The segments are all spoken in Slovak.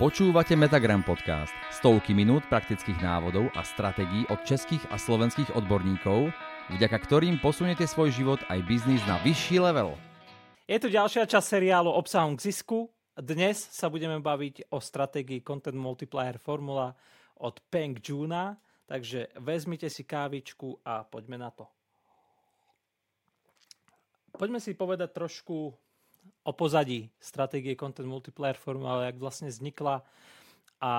Počúvate Metagram podcast. Stovky minút praktických návodov a stratégií od českých a slovenských odborníkov, vďaka ktorým posuniete svoj život aj biznis na vyšší level. Je tu ďalšia časť seriálu Obsahom k zisku. Dnes sa budeme baviť o stratégii Content Multiplier Formula od Peng Juna, takže vezmite si kávičku a poďme na to. Poďme si povedať trošku o pozadí stratégie Content Multiplier Formula, jak vlastne vznikla a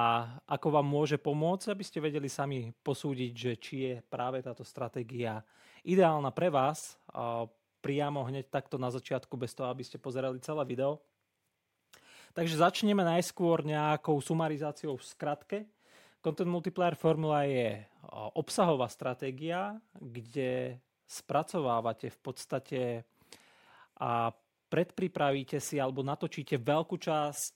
ako vám môže pomôcť, aby ste vedeli sami posúdiť, že či je práve táto stratégia ideálna pre vás, priamo hneď takto na začiatku, bez toho, aby ste pozerali celé video. Takže začneme najskôr nejakou sumarizáciou v skratke. Content Multiplier Formula je obsahová stratégia, kde spracovávate v podstate a predpripravíte si alebo natočíte veľkú časť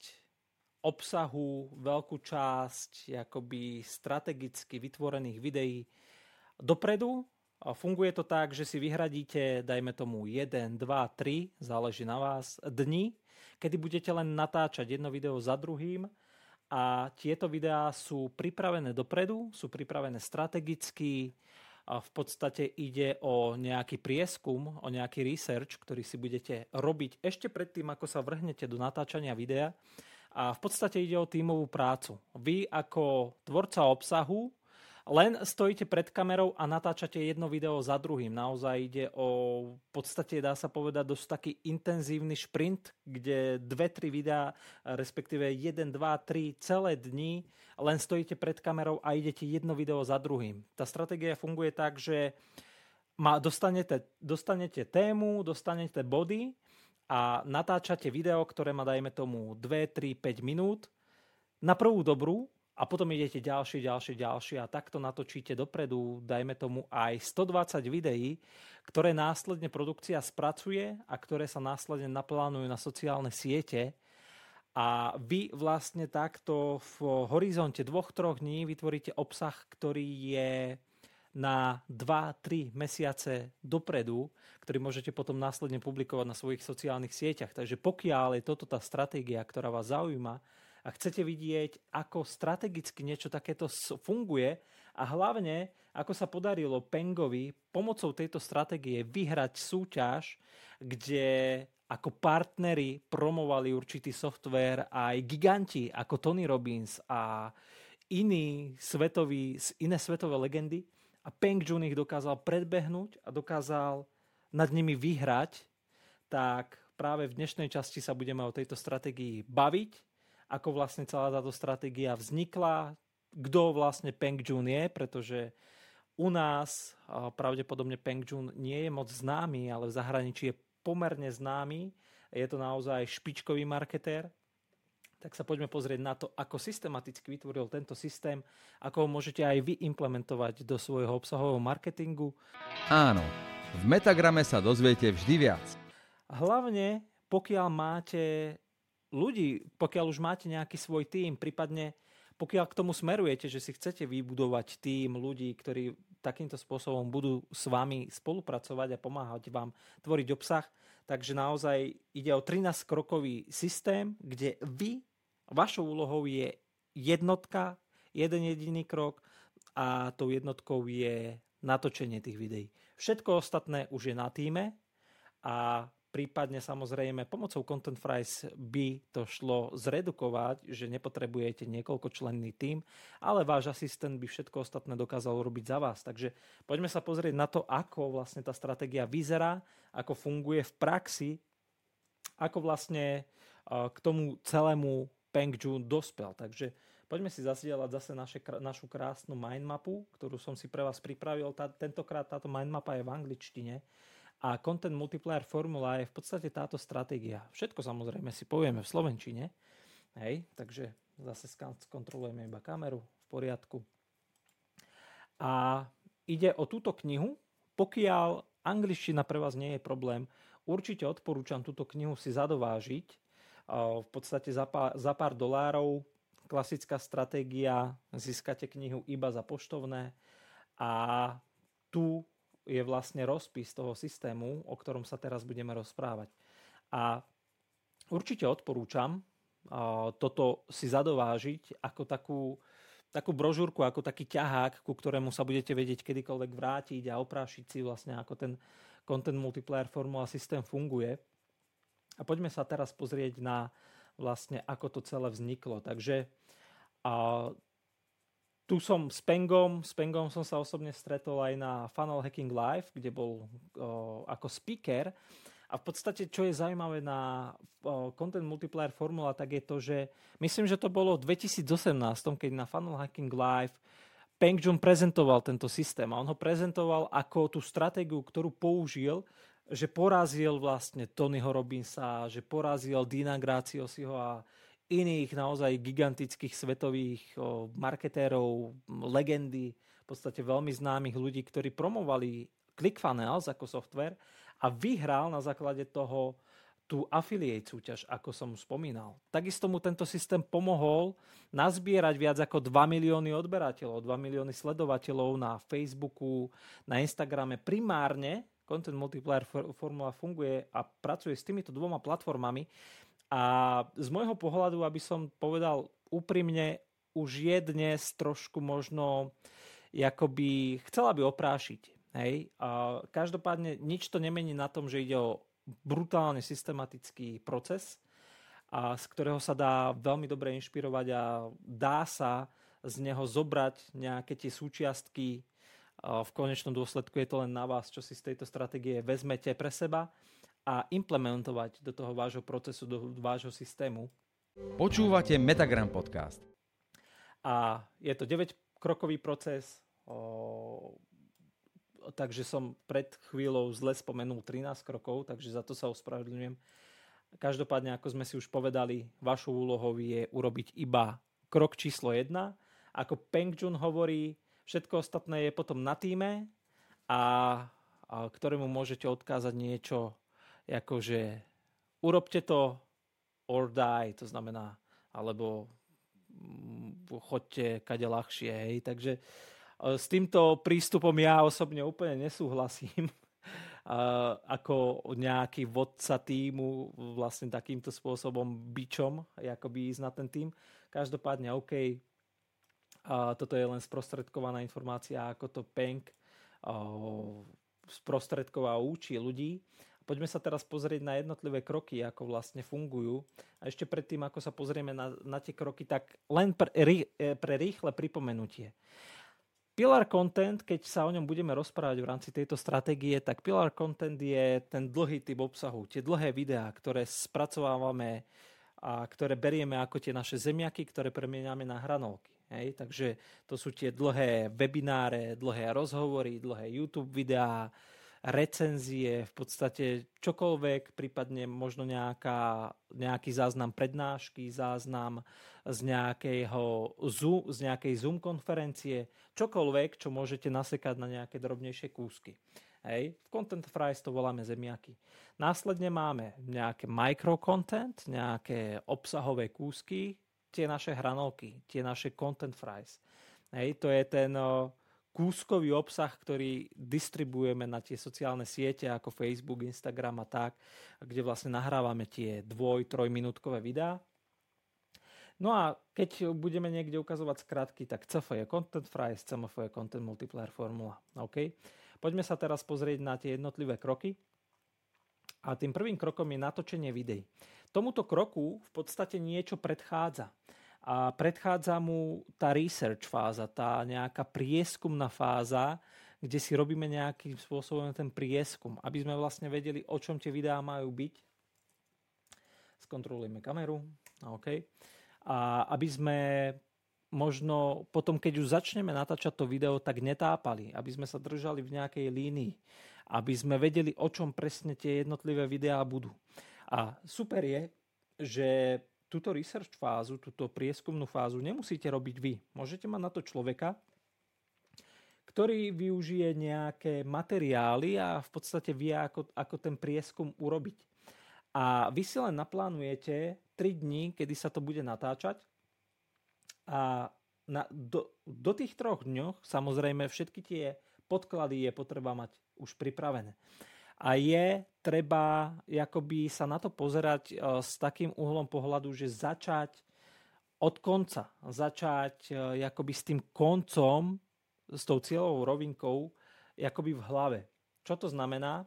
obsahu, veľkú časť akoby strategicky vytvorených videí dopredu. Funguje to tak, že si vyhradíte, dajme tomu 1, 2, 3, záleží na vás, dni, kedy budete len natáčať jedno video za druhým a tieto videá sú pripravené dopredu, sú pripravené strategicky, v podstate ide o nejaký prieskum, o nejaký research, ktorý si budete robiť ešte predtým, ako sa vrhnete do natáčania videa. A v podstate ide o tímovú prácu. Vy ako tvorca obsahu len stojíte pred kamerou a natáčate jedno video za druhým. Naozaj ide o, v podstate dá sa povedať, dosť taký intenzívny šprint, kde dve, tri videá, respektíve 1, 2, 3 celé dni len stojíte pred kamerou a idete jedno video za druhým. Tá stratégia funguje tak, že ma, dostanete, dostanete tému, dostanete body a natáčate video, ktoré má, dajme tomu, 2, 3, 5 minút. Na prvú dobrú a potom idete ďalšie, ďalšie, ďalšie a takto natočíte dopredu, dajme tomu aj 120 videí, ktoré následne produkcia spracuje a ktoré sa následne naplánujú na sociálne siete a vy vlastne takto v horizonte dvoch, troch dní vytvoríte obsah, ktorý je na 2-3 mesiace dopredu, ktorý môžete potom následne publikovať na svojich sociálnych sieťach. Takže pokiaľ je toto tá stratégia, ktorá vás zaujíma, a chcete vidieť, ako strategicky niečo takéto funguje a hlavne, ako sa podarilo Pengovi pomocou tejto stratégie vyhrať súťaž, kde ako partneri promovali určitý software aj giganti ako Tony Robbins a iní svetoví, iné svetové legendy. A Peng Jun ich dokázal predbehnúť a dokázal nad nimi vyhrať, tak práve v dnešnej časti sa budeme o tejto stratégii baviť ako vlastne celá táto stratégia vznikla, kto vlastne Peng Jun je, pretože u nás pravdepodobne Peng Jun nie je moc známy, ale v zahraničí je pomerne známy. Je to naozaj špičkový marketér. Tak sa poďme pozrieť na to, ako systematicky vytvoril tento systém, ako ho môžete aj vy implementovať do svojho obsahového marketingu. Áno, v Metagrame sa dozviete vždy viac. Hlavne, pokiaľ máte ľudí, pokiaľ už máte nejaký svoj tým, prípadne pokiaľ k tomu smerujete, že si chcete vybudovať tým ľudí, ktorí takýmto spôsobom budú s vami spolupracovať a pomáhať vám tvoriť obsah, takže naozaj ide o 13-krokový systém, kde vy, vašou úlohou je jednotka, jeden jediný krok a tou jednotkou je natočenie tých videí. Všetko ostatné už je na týme a prípadne samozrejme pomocou Content Fries by to šlo zredukovať, že nepotrebujete niekoľko členný tým, ale váš asistent by všetko ostatné dokázal robiť za vás. Takže poďme sa pozrieť na to, ako vlastne tá stratégia vyzerá, ako funguje v praxi, ako vlastne k tomu celému Peng Jun dospel. Takže poďme si zasielať zase naše, našu krásnu mindmapu, ktorú som si pre vás pripravil. Tá, tentokrát táto mindmapa je v angličtine. A Content Multiplier Formula je v podstate táto stratégia. Všetko samozrejme si povieme v Slovenčine, hej, takže zase skontrolujeme iba kameru, v poriadku. A ide o túto knihu, pokiaľ angličtina pre vás nie je problém, určite odporúčam túto knihu si zadovážiť. V podstate za pár, za pár dolárov klasická stratégia, získate knihu iba za poštovné a tu je vlastne rozpis toho systému, o ktorom sa teraz budeme rozprávať. A určite odporúčam, toto si zadovážiť ako takú, takú brožúrku, ako taký ťahák, ku ktorému sa budete vedieť kedykoľvek vrátiť a oprášiť si vlastne, ako ten content multiplayer formula systém funguje. A poďme sa teraz pozrieť na vlastne, ako to celé vzniklo. Takže tu som s Pengom, s Pengom som sa osobne stretol aj na Funnel Hacking Live, kde bol o, ako speaker. A v podstate, čo je zaujímavé na Content Multiplier Formula, tak je to, že myslím, že to bolo v 2018, keď na Funnel Hacking Live Peng Jun prezentoval tento systém. A on ho prezentoval ako tú stratégiu, ktorú použil, že porazil vlastne Tonyho Robinsa, že porazil Dina Graciosiho a iných naozaj gigantických svetových marketérov, legendy, v podstate veľmi známych ľudí, ktorí promovali ClickFunnels ako software a vyhral na základe toho tú affiliate súťaž, ako som spomínal. Takisto mu tento systém pomohol nazbierať viac ako 2 milióny odberateľov, 2 milióny sledovateľov na Facebooku, na Instagrame. Primárne Content Multiplier formula funguje a pracuje s týmito dvoma platformami a z môjho pohľadu, aby som povedal úprimne, už je dnes trošku možno jakoby chcela by oprášiť Hej. A každopádne nič to nemení na tom, že ide o brutálne systematický proces, a z ktorého sa dá veľmi dobre inšpirovať a dá sa z neho zobrať nejaké tie súčiastky. A v konečnom dôsledku je to len na vás, čo si z tejto stratégie vezmete pre seba a implementovať do toho vášho procesu, do vášho systému. Počúvate Metagram podcast. A je to 9-krokový proces, takže som pred chvíľou zle spomenul 13 krokov, takže za to sa ospravedlňujem. Každopádne, ako sme si už povedali, vašou úlohou je urobiť iba krok číslo 1. Ako Peng Jun hovorí, všetko ostatné je potom na týme a, a ktorému môžete odkázať niečo ako, že urobte to or die, to znamená, alebo choďte kade ľahšie, hej. Takže uh, s týmto prístupom ja osobne úplne nesúhlasím. ako nejaký vodca týmu vlastne takýmto spôsobom bičom, by ísť na ten tým. Každopádne OK, a toto je len sprostredkovaná informácia, ako to Peng sprostredková učí ľudí. Poďme sa teraz pozrieť na jednotlivé kroky, ako vlastne fungujú. A ešte predtým, ako sa pozrieme na, na tie kroky, tak len pre, pre rýchle pripomenutie. Pillar content, keď sa o ňom budeme rozprávať v rámci tejto stratégie, tak pillar content je ten dlhý typ obsahu, tie dlhé videá, ktoré spracovávame a ktoré berieme ako tie naše zemiaky, ktoré premieňame na hranolky. Hej? Takže to sú tie dlhé webináre, dlhé rozhovory, dlhé YouTube videá, recenzie, v podstate čokoľvek, prípadne možno nejaká, nejaký záznam prednášky, záznam z, nejakého, z nejakej Zoom konferencie, čokoľvek, čo môžete nasekať na nejaké drobnejšie kúsky. Hej. V Content Fries to voláme zemiaky. Následne máme nejaké microcontent, nejaké obsahové kúsky, tie naše hranolky, tie naše Content Fries. Hej, to je ten kúskový obsah, ktorý distribuujeme na tie sociálne siete ako Facebook, Instagram a tak, kde vlastne nahrávame tie dvoj, trojminútkové videá. No a keď budeme niekde ukazovať skratky, tak CF je Content Fries, CMF je Content Multiplier Formula. OK? Poďme sa teraz pozrieť na tie jednotlivé kroky. A tým prvým krokom je natočenie videí. Tomuto kroku v podstate niečo predchádza a predchádza mu tá research fáza, tá nejaká prieskumná fáza, kde si robíme nejakým spôsobom ten prieskum, aby sme vlastne vedeli, o čom tie videá majú byť. Skontrolujeme kameru. OK. A aby sme možno potom, keď už začneme natáčať to video, tak netápali, aby sme sa držali v nejakej línii, aby sme vedeli, o čom presne tie jednotlivé videá budú. A super je, že túto research fázu, túto prieskumnú fázu nemusíte robiť vy. Môžete mať na to človeka, ktorý využije nejaké materiály a v podstate vie, ako, ako ten prieskum urobiť. A vy si len naplánujete 3 dní, kedy sa to bude natáčať a na, do, do tých troch dňoch samozrejme všetky tie podklady je potreba mať už pripravené. A je treba jakoby sa na to pozerať s takým uhlom pohľadu, že začať od konca, začať jakoby s tým koncom, s tou cieľovou rovinkou, jakoby v hlave. Čo to znamená?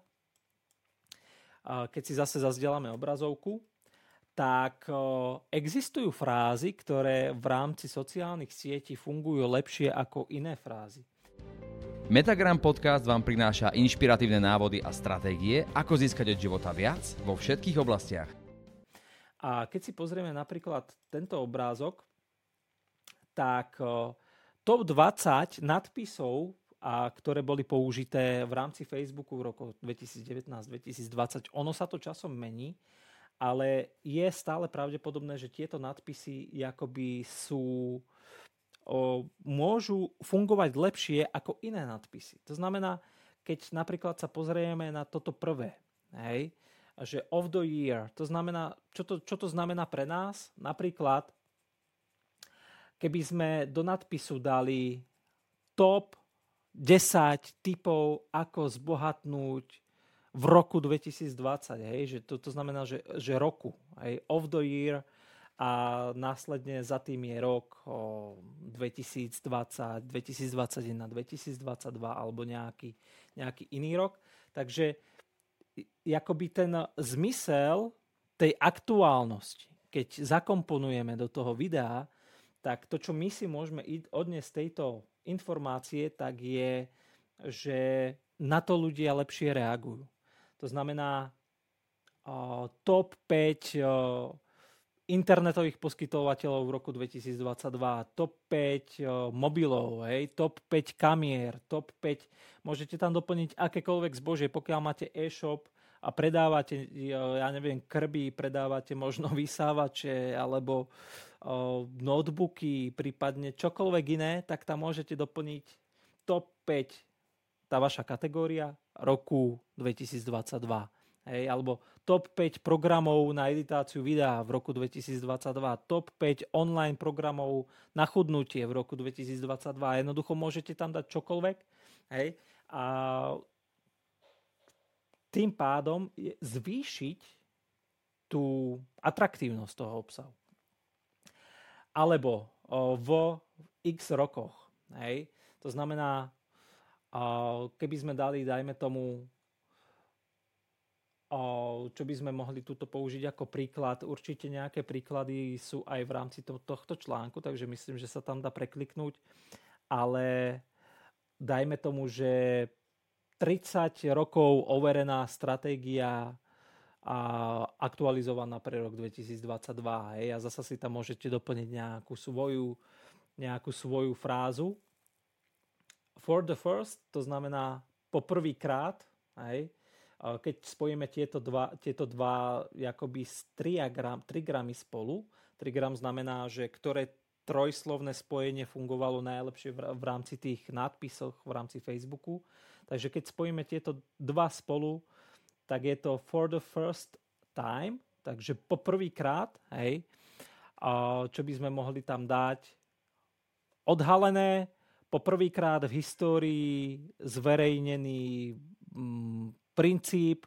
Keď si zase zazdielame obrazovku, tak existujú frázy, ktoré v rámci sociálnych sietí fungujú lepšie ako iné frázy. Metagram podcast vám prináša inšpiratívne návody a stratégie, ako získať od života viac vo všetkých oblastiach. A keď si pozrieme napríklad tento obrázok, tak top 20 nadpisov, a ktoré boli použité v rámci Facebooku v roku 2019-2020, ono sa to časom mení ale je stále pravdepodobné, že tieto nadpisy jakoby sú môžu fungovať lepšie ako iné nadpisy. To znamená, keď napríklad sa pozrieme na toto prvé, hej, že of the year, to znamená, čo to, čo to znamená pre nás? Napríklad, keby sme do nadpisu dali top 10 typov, ako zbohatnúť v roku 2020, hej, že to, to znamená, že, že roku, hej, of the year a následne za tým je rok o 2020, 2021, 2022 alebo nejaký, nejaký iný rok. Takže jakoby ten zmysel tej aktuálnosti, keď zakomponujeme do toho videa, tak to, čo my si môžeme odniesť z tejto informácie, tak je, že na to ľudia lepšie reagujú. To znamená top 5 uh, internetových poskytovateľov v roku 2022, top 5 uh, mobilov, hej, top 5 kamier, top 5, môžete tam doplniť akékoľvek zbožie, pokiaľ máte e-shop a predávate, ja neviem, krby, predávate možno vysávače alebo notebooky, prípadne čokoľvek iné, tak tam môžete doplniť top 5 tá vaša kategória roku 2022. Hej, alebo top 5 programov na editáciu videa v roku 2022, top 5 online programov na chudnutie v roku 2022. Jednoducho môžete tam dať čokoľvek. Hej, a tým pádom zvýšiť tú atraktívnosť toho obsahu. Alebo v x rokoch. Hej, to znamená, keby sme dali, dajme tomu, čo by sme mohli túto použiť ako príklad. Určite nejaké príklady sú aj v rámci to, tohto článku, takže myslím, že sa tam dá prekliknúť. Ale dajme tomu, že 30 rokov overená stratégia a aktualizovaná pre rok 2022. Hej, a zasa si tam môžete doplniť nejakú svoju, nejakú svoju frázu for the first, to znamená poprvýkrát, hej, keď spojíme tieto dva, tieto dva jakoby 3, gram, 3 gramy spolu, 3 gram znamená, že ktoré trojslovné spojenie fungovalo najlepšie v rámci tých nadpisoch v rámci Facebooku. Takže keď spojíme tieto dva spolu, tak je to for the first time, takže poprvýkrát, hej, čo by sme mohli tam dať odhalené poprvýkrát v histórii zverejnený mm, princíp,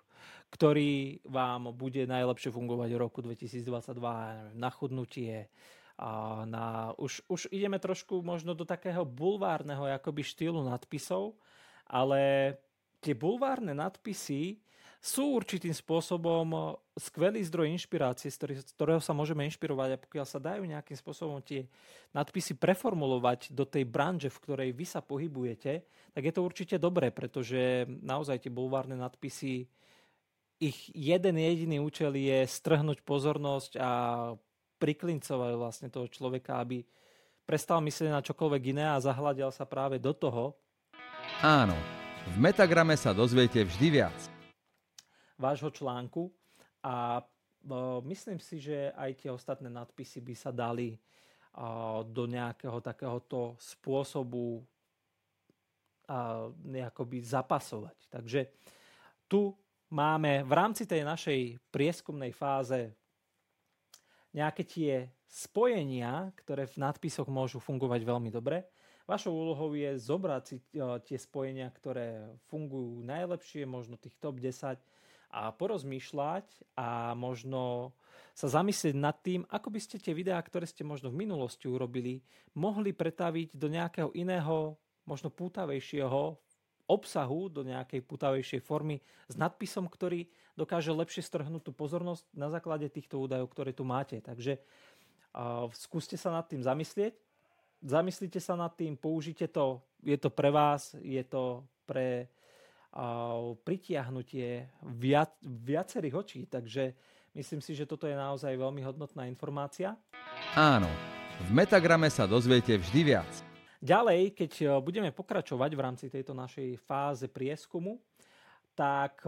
ktorý vám bude najlepšie fungovať v roku 2022 na chudnutie. A na, už, už ideme trošku možno do takého bulvárneho akoby štýlu nadpisov, ale tie bulvárne nadpisy sú určitým spôsobom eh, skvelý zdroj inšpirácie, z ktorého sa môžeme inšpirovať a pokiaľ sa dajú nejakým spôsobom tie nadpisy preformulovať do tej branže, v ktorej vy sa pohybujete, tak je to určite dobré, pretože naozaj tie bulvárne nadpisy ich jeden jediný účel je strhnúť pozornosť a priklincovať vlastne toho človeka, aby prestal myslieť na čokoľvek iné a zahľadial sa práve do toho. Áno, v Metagrame sa dozviete vždy viac vášho článku a myslím si, že aj tie ostatné nadpisy by sa dali do nejakého takéhoto spôsobu nejakoby zapasovať. Takže tu máme v rámci tej našej prieskumnej fáze nejaké tie spojenia, ktoré v nadpisoch môžu fungovať veľmi dobre. Vašou úlohou je zobrať si tie spojenia, ktoré fungujú najlepšie, možno tých top 10 a porozmýšľať a možno sa zamyslieť nad tým, ako by ste tie videá, ktoré ste možno v minulosti urobili, mohli pretaviť do nejakého iného, možno pútavejšieho obsahu, do nejakej pútavejšej formy s nadpisom, ktorý dokáže lepšie strhnúť tú pozornosť na základe týchto údajov, ktoré tu máte. Takže uh, skúste sa nad tým zamyslieť zamyslite sa nad tým, použite to, je to pre vás, je to pre pritiahnutie viac, viacerých očí, takže myslím si, že toto je naozaj veľmi hodnotná informácia. Áno, v Metagrame sa dozviete vždy viac. Ďalej, keď budeme pokračovať v rámci tejto našej fáze prieskumu, tak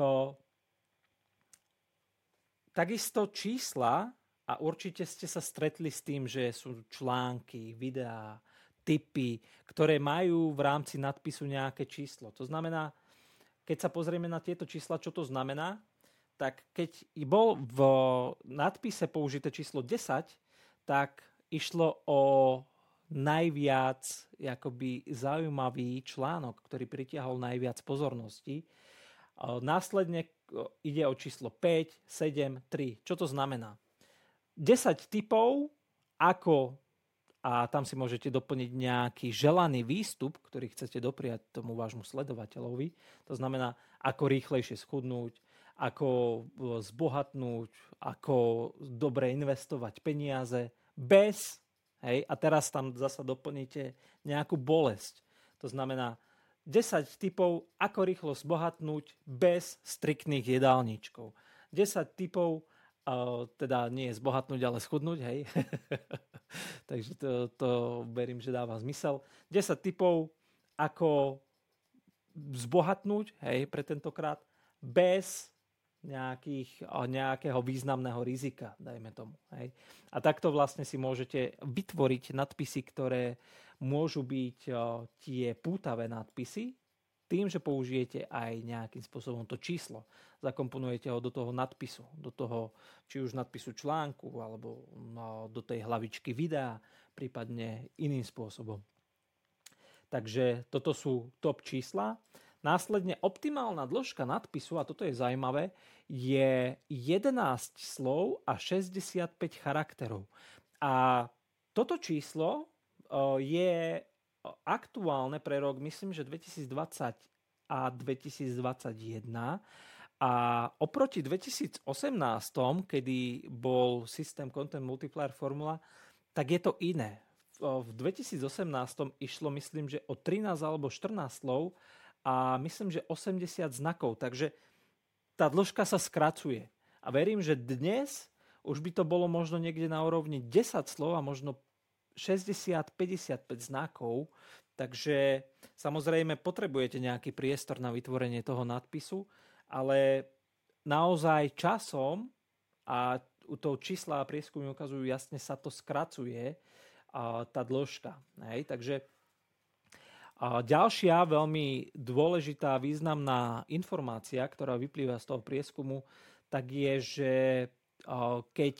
takisto čísla a určite ste sa stretli s tým, že sú články, videá, typy, ktoré majú v rámci nadpisu nejaké číslo. To znamená, keď sa pozrieme na tieto čísla, čo to znamená, tak keď bol v nadpise použité číslo 10, tak išlo o najviac jakoby zaujímavý článok, ktorý pritiahol najviac pozornosti. Následne ide o číslo 5, 7, 3. Čo to znamená? 10 typov, ako a tam si môžete doplniť nejaký želaný výstup, ktorý chcete dopriať tomu vášmu sledovateľovi. To znamená, ako rýchlejšie schudnúť, ako e, zbohatnúť, ako dobre investovať peniaze bez, hej, a teraz tam zasa doplníte nejakú bolesť. To znamená 10 typov, ako rýchlo zbohatnúť bez striktných jedálničkov. 10 typov, teda nie je zbohatnúť, ale schudnúť, hej. Takže to, to verím, že dáva zmysel. 10 typov, ako zbohatnúť, hej, pre tentokrát, bez nejakých, nejakého významného rizika, dajme tomu. Hej. A takto vlastne si môžete vytvoriť nadpisy, ktoré môžu byť tie pútavé nadpisy, tým, že použijete aj nejakým spôsobom to číslo. Zakomponujete ho do toho nadpisu, do toho či už nadpisu článku, alebo no, do tej hlavičky videa, prípadne iným spôsobom. Takže toto sú top čísla. Následne optimálna dĺžka nadpisu, a toto je zaujímavé, je 11 slov a 65 charakterov. A toto číslo je aktuálne pre rok, myslím, že 2020 a 2021 a oproti 2018, kedy bol systém Content Multiplier Formula, tak je to iné. V 2018 išlo, myslím, že o 13 alebo 14 slov a myslím, že 80 znakov, takže tá dĺžka sa skracuje. A verím, že dnes už by to bolo možno niekde na úrovni 10 slov a možno 60-55 znakov, takže samozrejme potrebujete nejaký priestor na vytvorenie toho nadpisu, ale naozaj časom a u toho čísla a prieskumy ukazujú jasne sa to skracuje tá dĺžka. Hej? Takže a ďalšia veľmi dôležitá významná informácia, ktorá vyplýva z toho prieskumu, tak je, že keď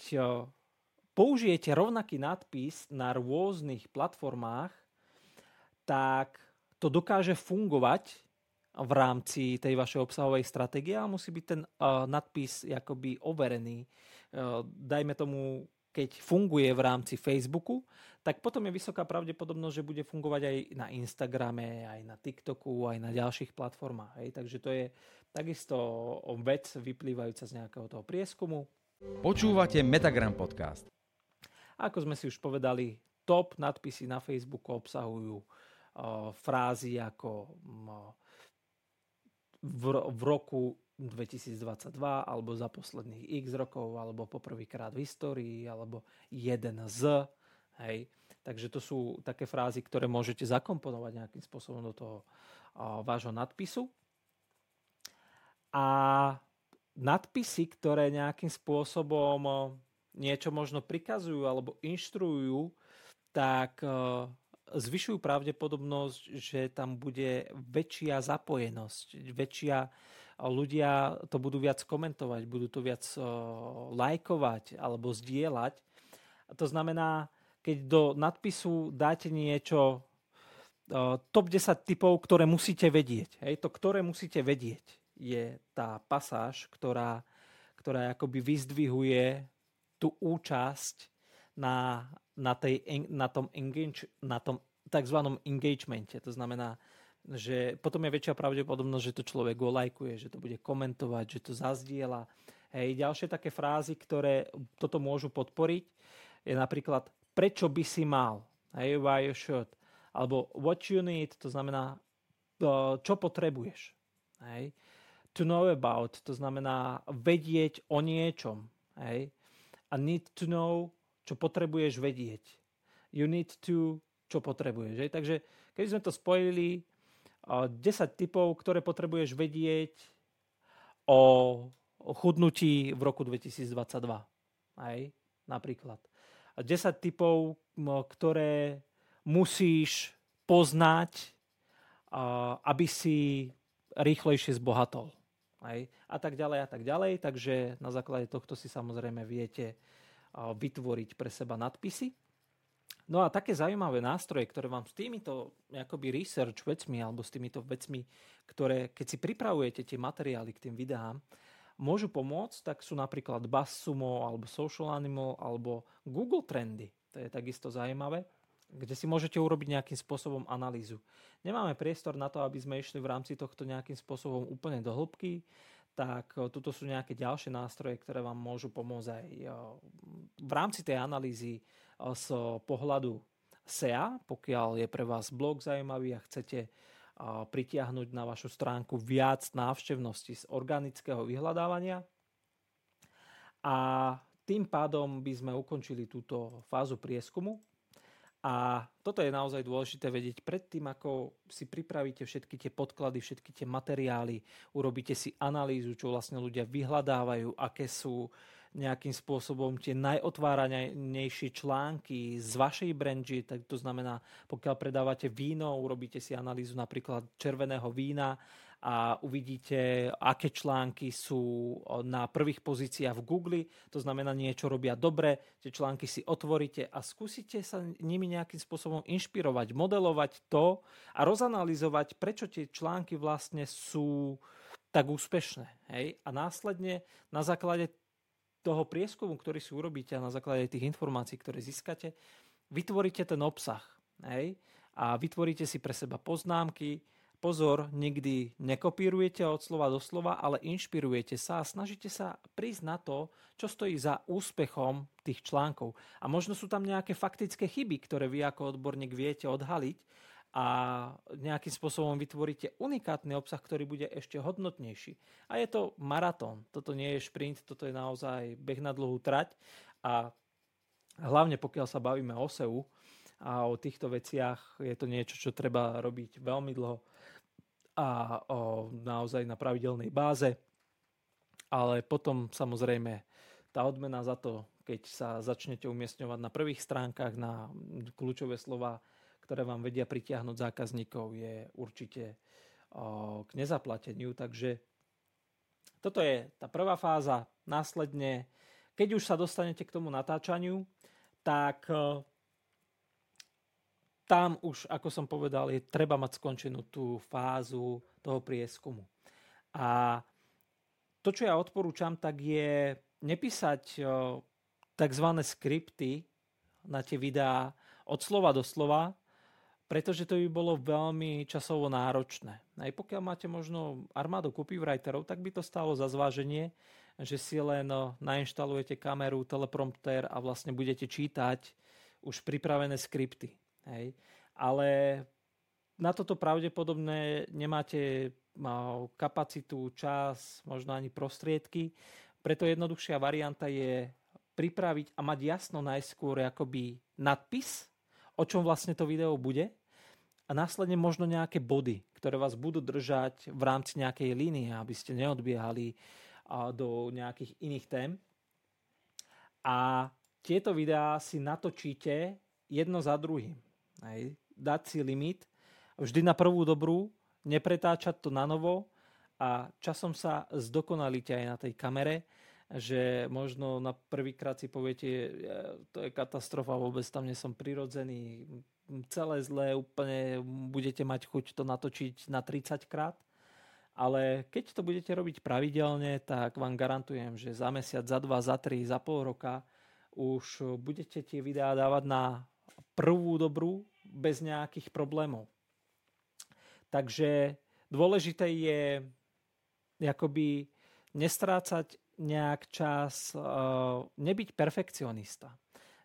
použijete rovnaký nadpis na rôznych platformách, tak to dokáže fungovať v rámci tej vašej obsahovej stratégie a musí byť ten uh, nadpis akoby overený. Uh, dajme tomu, keď funguje v rámci Facebooku, tak potom je vysoká pravdepodobnosť, že bude fungovať aj na Instagrame, aj na TikToku, aj na ďalších platformách. Hej. Takže to je takisto vec vyplývajúca z nejakého toho prieskumu. Počúvate Metagram podcast. Ako sme si už povedali, top nadpisy na Facebooku obsahujú uh, frázy ako um, v, roku 2022 alebo za posledných x rokov alebo poprvýkrát v histórii alebo jeden z. Hej. Takže to sú také frázy, ktoré môžete zakomponovať nejakým spôsobom do toho uh, vášho nadpisu. A nadpisy, ktoré nejakým spôsobom niečo možno prikazujú alebo inštruujú, tak e, zvyšujú pravdepodobnosť, že tam bude väčšia zapojenosť, väčšia ľudia to budú viac komentovať, budú to viac e, lajkovať alebo zdieľať. To znamená, keď do nadpisu dáte niečo top 10 typov, ktoré musíte vedieť. Hej, to, ktoré musíte vedieť, je tá pasáž, ktorá, ktorá akoby vyzdvihuje tú účasť na, na, tej, na tom, engage, na tom tzv. engagemente. To znamená, že potom je väčšia pravdepodobnosť, že to človek go lajkuje, že to bude komentovať, že to zazdiela. Hej, ďalšie také frázy, ktoré toto môžu podporiť, je napríklad prečo by si mal, hej, why you should, alebo what you need, to znamená čo potrebuješ. Hej. To know about, to znamená vedieť o niečom. Hej. A need to know, čo potrebuješ vedieť. You need to, čo potrebuješ. Hej. Takže keď sme to spojili, 10 typov, ktoré potrebuješ vedieť o chudnutí v roku 2022. Aj, napríklad. 10 typov, ktoré musíš poznať, aby si rýchlejšie zbohatol. Aj, a tak ďalej a tak ďalej. Takže na základe tohto si samozrejme viete vytvoriť pre seba nadpisy. No a také zaujímavé nástroje, ktoré vám s týmito akoby research vecmi alebo s týmito vecmi, ktoré keď si pripravujete tie materiály k tým videám, môžu pomôcť, tak sú napríklad BuzzSumo alebo Social Animal alebo Google Trendy. To je takisto zaujímavé kde si môžete urobiť nejakým spôsobom analýzu. Nemáme priestor na to, aby sme išli v rámci tohto nejakým spôsobom úplne do hĺbky, tak tuto sú nejaké ďalšie nástroje, ktoré vám môžu pomôcť aj v rámci tej analýzy z pohľadu SEA, pokiaľ je pre vás blog zaujímavý a chcete pritiahnuť na vašu stránku viac návštevnosti z organického vyhľadávania. A tým pádom by sme ukončili túto fázu prieskumu. A toto je naozaj dôležité vedieť predtým, ako si pripravíte všetky tie podklady, všetky tie materiály, urobíte si analýzu, čo vlastne ľudia vyhľadávajú, aké sú nejakým spôsobom tie najotváranejšie články z vašej branži, tak to znamená, pokiaľ predávate víno, urobíte si analýzu napríklad červeného vína a uvidíte, aké články sú na prvých pozíciách v Google, to znamená niečo robia dobre, tie články si otvoríte a skúsite sa nimi nejakým spôsobom inšpirovať, modelovať to a rozanalizovať, prečo tie články vlastne sú tak úspešné. Hej? A následne na základe toho prieskumu, ktorý si urobíte a na základe tých informácií, ktoré získate, vytvoríte ten obsah. Hej? A vytvoríte si pre seba poznámky, Pozor, nikdy nekopírujete od slova do slova, ale inšpirujete sa a snažíte sa prísť na to, čo stojí za úspechom tých článkov. A možno sú tam nejaké faktické chyby, ktoré vy ako odborník viete odhaliť a nejakým spôsobom vytvoríte unikátny obsah, ktorý bude ešte hodnotnejší. A je to maratón. Toto nie je šprint, toto je naozaj beh na dlhú trať a hlavne pokiaľ sa bavíme o SEU a o týchto veciach, je to niečo, čo treba robiť veľmi dlho a o, naozaj na pravidelnej báze. Ale potom samozrejme tá odmena za to, keď sa začnete umiestňovať na prvých stránkach na kľúčové slova, ktoré vám vedia pritiahnuť zákazníkov, je určite o, k nezaplateniu. Takže toto je tá prvá fáza. Následne, keď už sa dostanete k tomu natáčaniu, tak tam už, ako som povedal, je treba mať skončenú tú fázu toho prieskumu. A to, čo ja odporúčam, tak je nepísať tzv. skripty na tie videá od slova do slova, pretože to by bolo veľmi časovo náročné. Aj pokiaľ máte možno armádu copywriterov, tak by to stalo za zváženie, že si len nainštalujete kameru, teleprompter a vlastne budete čítať už pripravené skripty. Hej. Ale na toto pravdepodobne nemáte kapacitu, čas, možno ani prostriedky. Preto jednoduchšia varianta je pripraviť a mať jasno najskôr akoby nadpis, o čom vlastne to video bude a následne možno nejaké body, ktoré vás budú držať v rámci nejakej línie, aby ste neodbiehali do nejakých iných tém. A tieto videá si natočíte jedno za druhým. Hej. Dať si limit, vždy na prvú dobrú, nepretáčať to na novo a časom sa zdokonalíte aj na tej kamere, že možno na prvýkrát si poviete, to je katastrofa, vôbec tam nie som prirodzený, celé zlé, úplne budete mať chuť to natočiť na 30 krát. Ale keď to budete robiť pravidelne, tak vám garantujem, že za mesiac, za dva, za tri, za pol roka už budete tie videá dávať na prvú dobrú bez nejakých problémov. Takže dôležité je akoby nestrácať nejak čas, uh, nebyť perfekcionista.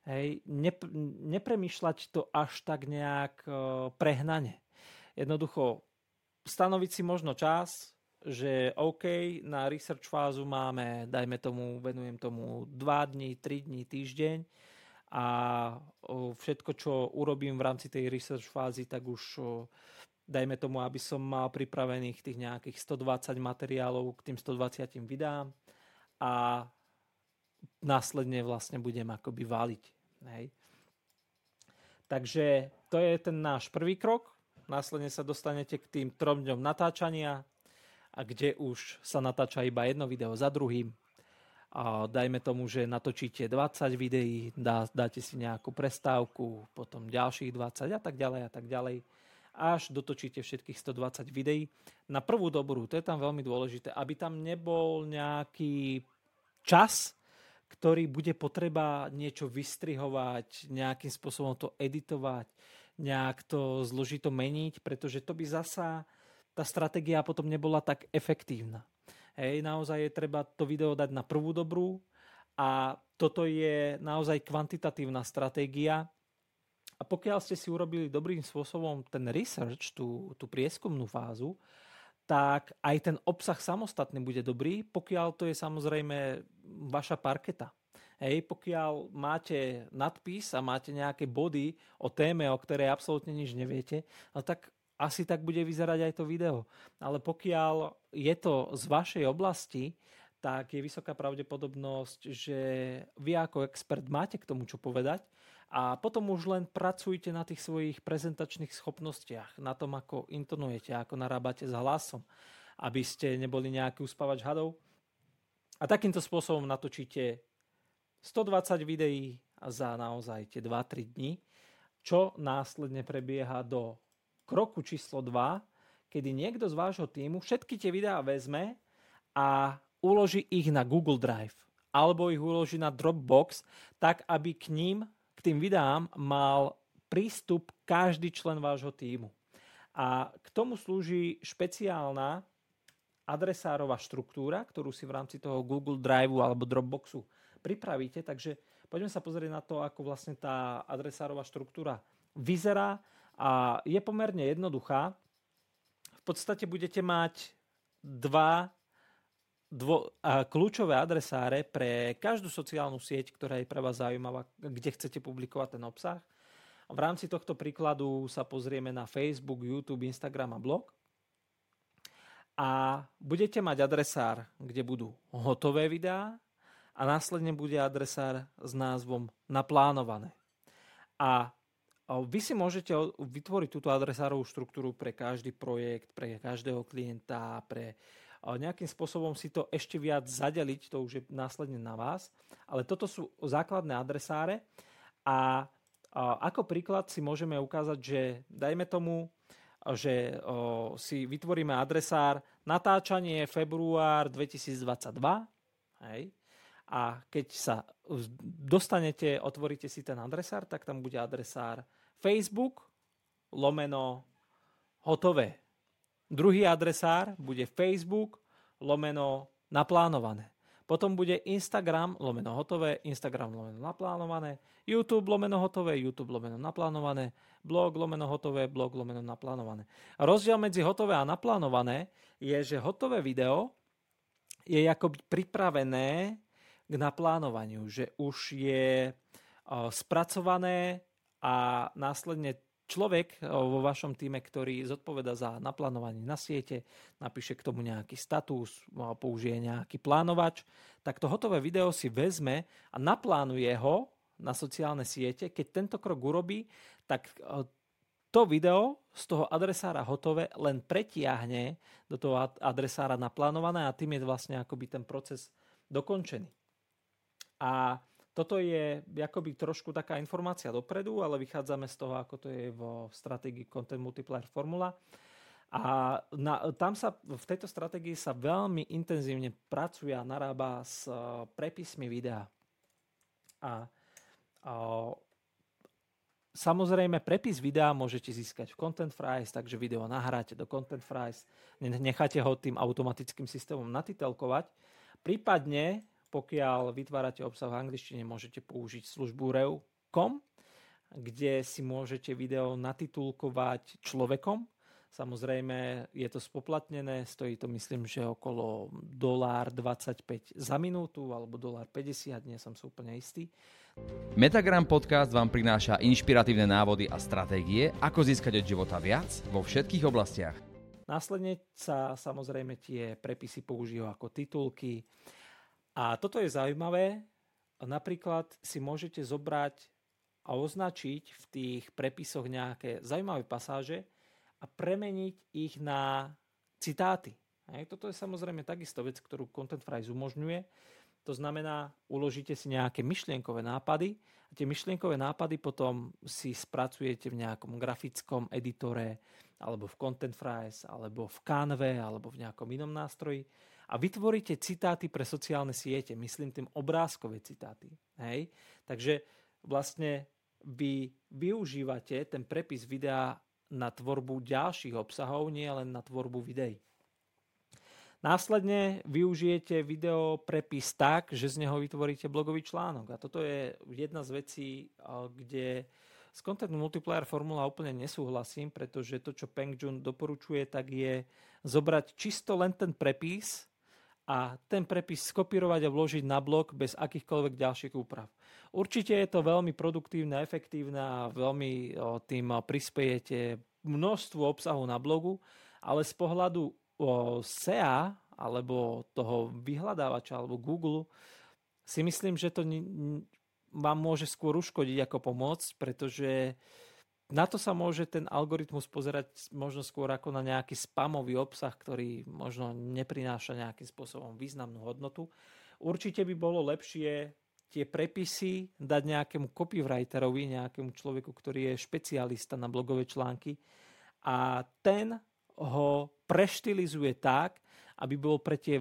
Hej, nep- nepremýšľať to až tak nejak uh, prehnane. Jednoducho stanoviť si možno čas, že OK, na research fázu máme, dajme tomu, venujem tomu 2 dní, 3 dní, týždeň a všetko, čo urobím v rámci tej research fázy, tak už dajme tomu, aby som mal pripravených tých nejakých 120 materiálov k tým 120 videám a následne vlastne budem akoby valiť. Hej. Takže to je ten náš prvý krok. Následne sa dostanete k tým trom dňom natáčania, a kde už sa natáča iba jedno video za druhým. A dajme tomu, že natočíte 20 videí, dá, dáte si nejakú prestávku, potom ďalších 20 a tak ďalej a tak ďalej až dotočíte všetkých 120 videí. Na prvú dobrú, to je tam veľmi dôležité, aby tam nebol nejaký čas, ktorý bude potreba niečo vystrihovať, nejakým spôsobom to editovať, nejak to zložito meniť, pretože to by zasa tá stratégia potom nebola tak efektívna. Hej, naozaj je treba to video dať na prvú dobrú a toto je naozaj kvantitatívna stratégia, a pokiaľ ste si urobili dobrým spôsobom ten research, tú, tú prieskumnú fázu, tak aj ten obsah samostatný bude dobrý, pokiaľ to je samozrejme vaša parketa. Hej, pokiaľ máte nadpis a máte nejaké body o téme, o ktorej absolútne nič neviete, no tak asi tak bude vyzerať aj to video. Ale pokiaľ je to z vašej oblasti, tak je vysoká pravdepodobnosť, že vy ako expert máte k tomu čo povedať a potom už len pracujte na tých svojich prezentačných schopnostiach, na tom, ako intonujete, ako narábate s hlasom, aby ste neboli nejaký uspávač hadov. A takýmto spôsobom natočíte 120 videí za naozaj tie 2-3 dní, čo následne prebieha do kroku číslo 2, kedy niekto z vášho týmu všetky tie videá vezme a uloží ich na Google Drive alebo ich uloží na Dropbox, tak aby k ním k tým videám mal prístup každý člen vášho týmu. A k tomu slúži špeciálna adresárová štruktúra, ktorú si v rámci toho Google Drive alebo Dropboxu pripravíte. Takže poďme sa pozrieť na to, ako vlastne tá adresárová štruktúra vyzerá a je pomerne jednoduchá. V podstate budete mať dva dvo, a kľúčové adresáre pre každú sociálnu sieť, ktorá je pre vás zaujímavá, kde chcete publikovať ten obsah. V rámci tohto príkladu sa pozrieme na Facebook, YouTube, Instagram a blog. A budete mať adresár, kde budú hotové videá a následne bude adresár s názvom naplánované. A vy si môžete vytvoriť túto adresárovú štruktúru pre každý projekt, pre každého klienta, pre nejakým spôsobom si to ešte viac zadeliť, to už je následne na vás. Ale toto sú základné adresáre a ako príklad si môžeme ukázať, že dajme tomu, že si vytvoríme adresár natáčanie február 2022, hej, a keď sa dostanete, otvoríte si ten adresár, tak tam bude adresár Facebook lomeno hotové Druhý adresár bude Facebook lomeno naplánované. Potom bude Instagram lomeno hotové, Instagram lomeno naplánované, YouTube lomeno hotové, YouTube lomeno naplánované, blog lomeno hotové, blog lomeno naplánované. Rozdiel medzi hotové a naplánované je, že hotové video je ako pripravené k naplánovaniu, že už je spracované a následne človek eh, vo vašom týme, ktorý zodpoveda za naplánovanie na siete, napíše k tomu nejaký status, použije nejaký plánovač, tak to hotové video si vezme a naplánuje ho na sociálne siete. Keď tento krok urobí, tak eh, to video z toho adresára hotové len pretiahne do toho adresára naplánované a tým je vlastne akoby ten proces dokončený. A toto je akoby trošku taká informácia dopredu, ale vychádzame z toho, ako to je vo stratégii Content Multiplier Formula. A na, tam sa v tejto stratégii sa veľmi intenzívne pracuje a narába s prepismi videa. A, a Samozrejme, prepis videa môžete získať v Content Fries, takže video nahráte do Content Fries, necháte ho tým automatickým systémom natitelkovať. Prípadne, pokiaľ vytvárate obsah v angličtine, môžete použiť službu Reu.com, kde si môžete video natitulkovať človekom, Samozrejme, je to spoplatnené, stojí to myslím, že okolo dolár 25 za minútu alebo dolár 50, nie som si úplne istý. Metagram podcast vám prináša inšpiratívne návody a stratégie, ako získať od života viac vo všetkých oblastiach. Následne sa samozrejme tie prepisy použijú ako titulky. A toto je zaujímavé. Napríklad si môžete zobrať a označiť v tých prepisoch nejaké zaujímavé pasáže, a premeniť ich na citáty. Hej, toto je samozrejme takisto vec, ktorú Content Fries umožňuje. To znamená, uložíte si nejaké myšlienkové nápady a tie myšlienkové nápady potom si spracujete v nejakom grafickom editore alebo v Content Fries, alebo v Canve, alebo v nejakom inom nástroji a vytvoríte citáty pre sociálne siete, myslím tým obrázkové citáty. Hej? Takže vlastne vy využívate ten prepis videa na tvorbu ďalších obsahov, nie len na tvorbu videí. Následne využijete video prepis tak, že z neho vytvoríte blogový článok. A toto je jedna z vecí, kde s Content Multiplier formula úplne nesúhlasím, pretože to, čo Peng Jun doporučuje, tak je zobrať čisto len ten prepis a ten prepis skopírovať a vložiť na blog bez akýchkoľvek ďalších úprav. Určite je to veľmi produktívne, efektívne a veľmi tým prispiejete množstvu obsahu na blogu, ale z pohľadu SEA alebo toho vyhľadávača alebo Google si myslím, že to vám môže skôr uškodiť ako pomôcť, pretože na to sa môže ten algoritmus pozerať možno skôr ako na nejaký spamový obsah, ktorý možno neprináša nejakým spôsobom významnú hodnotu. Určite by bolo lepšie tie prepisy dať nejakému copywriterovi, nejakému človeku, ktorý je špecialista na blogové články a ten ho preštilizuje tak, aby bol pre tie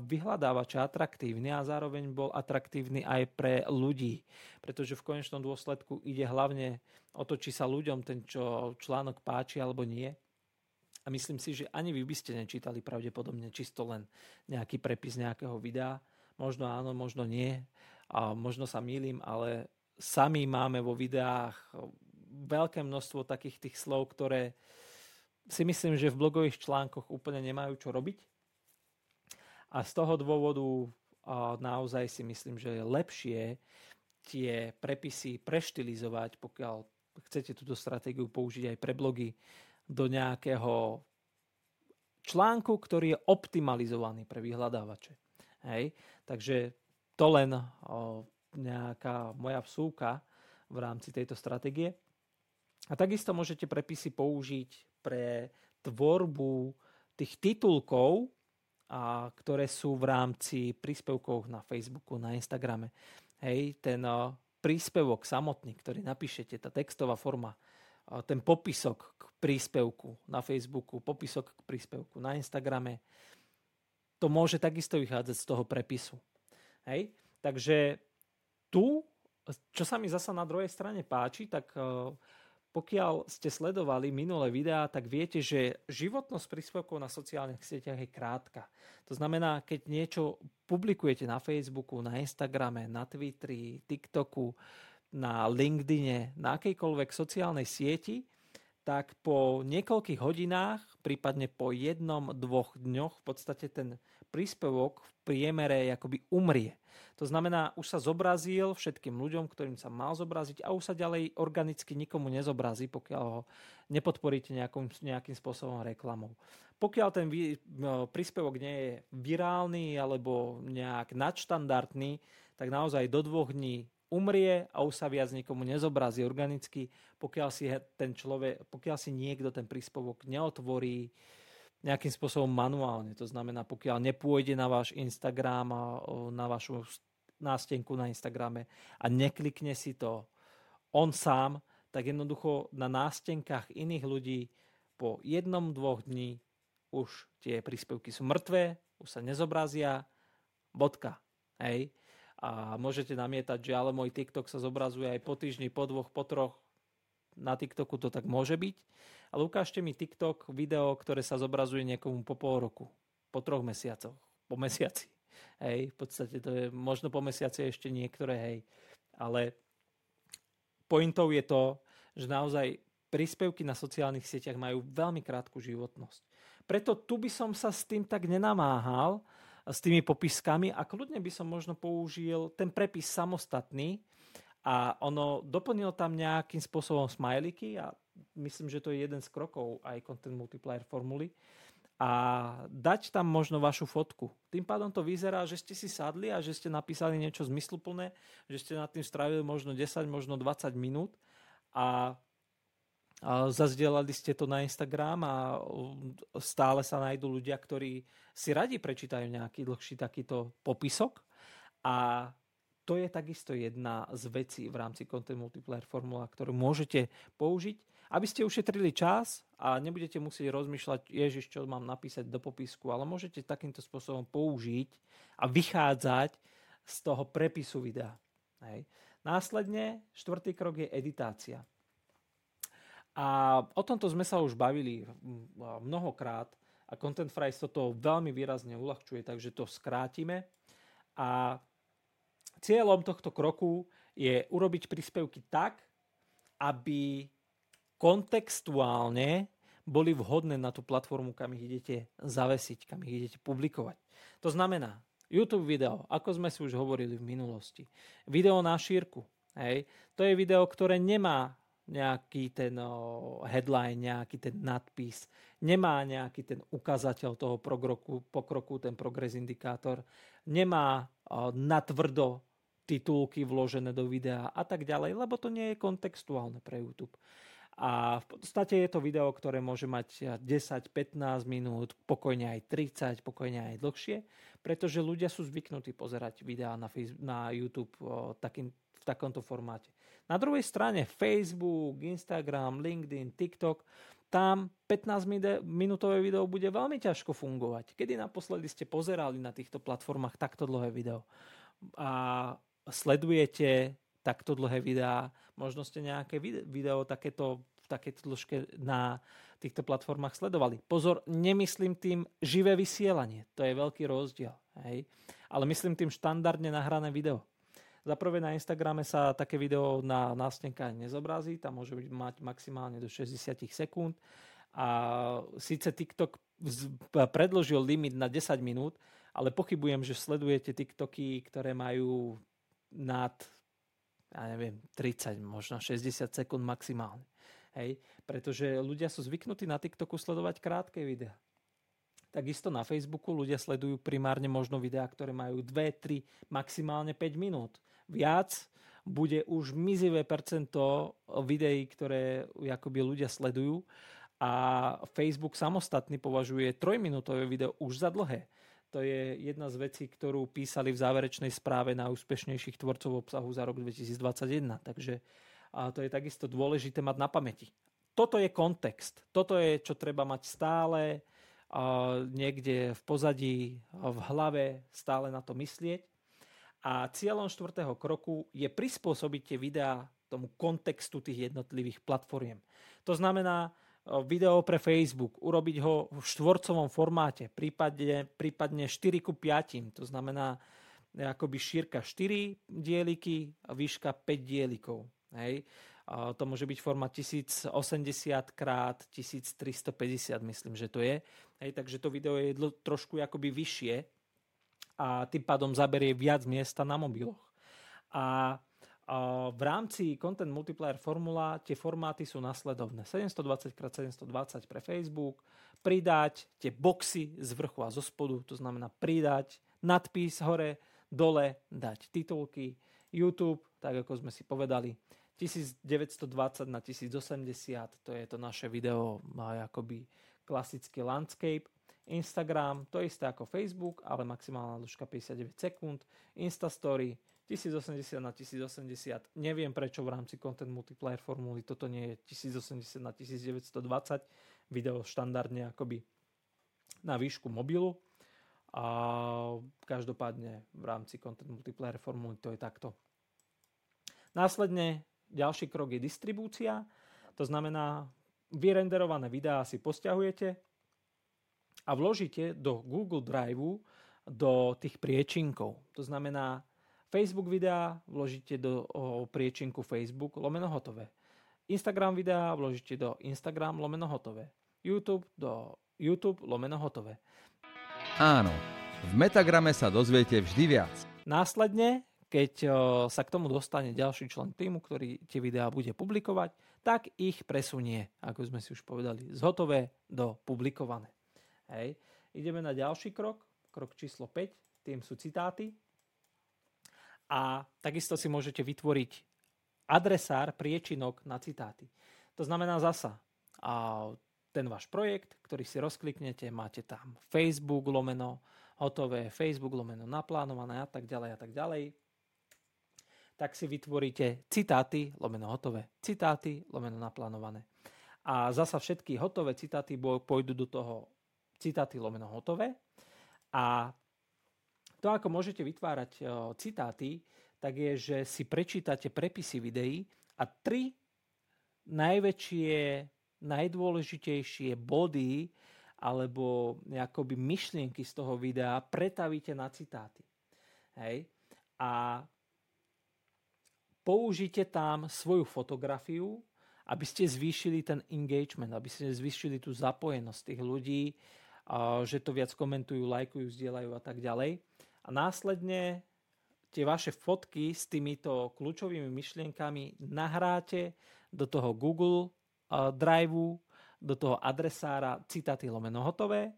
vyhľadávače atraktívny a zároveň bol atraktívny aj pre ľudí. Pretože v konečnom dôsledku ide hlavne o to, či sa ľuďom ten čo článok páči alebo nie. A myslím si, že ani vy by ste nečítali pravdepodobne čisto len nejaký prepis nejakého videa. Možno áno, možno nie a možno sa mýlim, ale sami máme vo videách veľké množstvo takých tých slov, ktoré si myslím, že v blogových článkoch úplne nemajú čo robiť. A z toho dôvodu naozaj si myslím, že je lepšie tie prepisy preštilizovať, pokiaľ chcete túto stratégiu použiť aj pre blogy, do nejakého článku, ktorý je optimalizovaný pre vyhľadávače. Hej? Takže to len o, nejaká moja vsúka v rámci tejto stratégie. A takisto môžete prepisy použiť pre tvorbu tých titulkov, a, ktoré sú v rámci príspevkov na Facebooku, na Instagrame. Hej, ten a, príspevok samotný, ktorý napíšete, tá textová forma, a, ten popisok k príspevku na Facebooku, popisok k príspevku na Instagrame, to môže takisto vychádzať z toho prepisu. Hej? Takže tu, čo sa mi zasa na druhej strane páči, tak uh, pokiaľ ste sledovali minulé videá, tak viete, že životnosť príspevkov na sociálnych sieťach je krátka. To znamená, keď niečo publikujete na Facebooku, na Instagrame, na Twitteri, TikToku, na LinkedIne, na akejkoľvek sociálnej sieti, tak po niekoľkých hodinách, prípadne po jednom, dvoch dňoch v podstate ten príspevok v priemere akoby umrie. To znamená, už sa zobrazil všetkým ľuďom, ktorým sa mal zobraziť a už sa ďalej organicky nikomu nezobrazí, pokiaľ ho nepodporíte nejakým, nejakým spôsobom reklamou. Pokiaľ ten príspevok nie je virálny alebo nejak nadštandardný, tak naozaj do dvoch dní umrie a už sa viac nikomu nezobrazí organicky, pokiaľ si ten človek, pokiaľ si niekto ten príspevok neotvorí, nejakým spôsobom manuálne. To znamená, pokiaľ nepôjde na váš Instagram a na vašu nástenku na Instagrame a neklikne si to on sám, tak jednoducho na nástenkách iných ľudí po jednom, dvoch dní už tie príspevky sú mŕtve, už sa nezobrazia, bodka. Hej. A môžete namietať, že ale môj TikTok sa zobrazuje aj po týždni, po dvoch, po troch. Na TikToku to tak môže byť. Ale ukážte mi TikTok video, ktoré sa zobrazuje niekomu po pol roku, po troch mesiacoch, po mesiaci. Hej, v podstate to je možno po mesiaci ešte niektoré, hej. Ale pointou je to, že naozaj príspevky na sociálnych sieťach majú veľmi krátku životnosť. Preto tu by som sa s tým tak nenamáhal, s tými popiskami a kľudne by som možno použil ten prepis samostatný a ono doplnil tam nejakým spôsobom smajliky a myslím, že to je jeden z krokov aj content multiplier formuly. A dať tam možno vašu fotku. Tým pádom to vyzerá, že ste si sadli a že ste napísali niečo zmysluplné, že ste nad tým strávili možno 10, možno 20 minút a zazdielali ste to na Instagram a stále sa nájdú ľudia, ktorí si radi prečítajú nejaký dlhší takýto popisok. A to je takisto jedna z vecí v rámci Content Multiplier formula, ktorú môžete použiť, aby ste ušetrili čas a nebudete musieť rozmýšľať, ježiš, čo mám napísať do popisku, ale môžete takýmto spôsobom použiť a vychádzať z toho prepisu videa. Hej. Následne štvrtý krok je editácia. A o tomto sme sa už bavili mnohokrát a Content Fries toto veľmi výrazne uľahčuje, takže to skrátime. A cieľom tohto kroku je urobiť príspevky tak, aby kontextuálne boli vhodné na tú platformu, kam ich idete zavesiť, kam ich idete publikovať. To znamená, YouTube video, ako sme si už hovorili v minulosti. Video na šírku. Hej. To je video, ktoré nemá nejaký ten headline, nejaký ten nadpis, nemá nejaký ten ukazateľ toho pokroku, pokroku ten progres indikátor, nemá natvrdo titulky vložené do videa a tak ďalej, lebo to nie je kontextuálne pre YouTube. A v podstate je to video, ktoré môže mať 10-15 minút, pokojne aj 30, pokojne aj dlhšie, pretože ľudia sú zvyknutí pozerať videá na, Facebook, na YouTube o, takým, v takomto formáte. Na druhej strane Facebook, Instagram, LinkedIn, TikTok, tam 15-minútové video bude veľmi ťažko fungovať. Kedy naposledy ste pozerali na týchto platformách takto dlhé video? A sledujete takto dlhé videá, možno ste nejaké video takéto v takéto dĺžke na týchto platformách sledovali. Pozor, nemyslím tým živé vysielanie, to je veľký rozdiel. Hej? Ale myslím tým štandardne nahrané video. Za na Instagrame sa také video na nástenka nezobrazí, tam môže byť mať maximálne do 60 sekúnd a síce TikTok predložil limit na 10 minút, ale pochybujem, že sledujete TikToky, ktoré majú nad ja neviem, 30, možno 60 sekúnd maximálne. Hej? Pretože ľudia sú zvyknutí na TikToku sledovať krátke videá. Takisto na Facebooku ľudia sledujú primárne možno videá, ktoré majú 2, 3, maximálne 5 minút. Viac bude už mizivé percento videí, ktoré akoby ľudia sledujú a Facebook samostatný považuje 3-minútové video už za dlhé. To je jedna z vecí, ktorú písali v záverečnej správe na úspešnejších tvorcov obsahu za rok 2021. Takže a to je takisto dôležité mať na pamäti. Toto je kontext. Toto je, čo treba mať stále a niekde v pozadí, v hlave, stále na to myslieť. A cieľom štvrtého kroku je prispôsobiť tie videá tomu kontextu tých jednotlivých platformiem. To znamená, video pre Facebook, urobiť ho v štvorcovom formáte, prípadne, prípadne 4 ku 5, to znamená akoby šírka 4 dieliky a výška 5 dielikov. Hej. To môže byť forma 1080 krát 1350, myslím, že to je. Hej, takže to video je trošku akoby vyššie a tým pádom zaberie viac miesta na mobiloch. A v rámci Content Multiplier formula tie formáty sú nasledovné. 720x720 pre Facebook, pridať tie boxy z vrchu a zo spodu, to znamená pridať nadpis hore, dole, dať titulky, YouTube, tak ako sme si povedali, 1920 na 1080, to je to naše video akoby klasický landscape. Instagram, to isté ako Facebook, ale maximálna dĺžka 59 sekúnd. Instastory, 1080 na 1080. Neviem prečo v rámci Content Multiplier formuly toto nie je 1080 na 1920. Video štandardne akoby na výšku mobilu. A každopádne v rámci Content Multiplier formuly to je takto. Následne ďalší krok je distribúcia. To znamená, vyrenderované videá si posťahujete a vložíte do Google Drive do tých priečinkov. To znamená, Facebook videá vložíte do o, priečinku Facebook lomeno hotové. Instagram videá vložíte do Instagram lomeno hotové. YouTube do YouTube lomeno hotové. Áno, v Metagrame sa dozviete vždy viac. Následne keď sa k tomu dostane ďalší člen týmu, ktorý tie videá bude publikovať, tak ich presunie, ako sme si už povedali, z hotové do publikované. Hej. Ideme na ďalší krok, krok číslo 5, tým sú citáty. A takisto si môžete vytvoriť adresár priečinok na citáty. To znamená zasa, a ten váš projekt, ktorý si rozkliknete, máte tam Facebook lomeno, hotové, Facebook lomeno naplánované a tak ďalej a tak ďalej tak si vytvoríte citáty, lomeno hotové, citáty, lomeno naplánované. A zasa všetky hotové citáty pôjdu do toho citáty lomeno hotové. A to, ako môžete vytvárať citáty, tak je, že si prečítate prepisy videí a tri najväčšie, najdôležitejšie body alebo akoby myšlienky z toho videa pretavíte na citáty. Hej? A použite tam svoju fotografiu, aby ste zvýšili ten engagement, aby ste zvýšili tú zapojenosť tých ľudí, že to viac komentujú, lajkujú, zdieľajú a tak ďalej. A následne tie vaše fotky s týmito kľúčovými myšlienkami nahráte do toho Google Drive, do toho adresára citáty lomeno hotové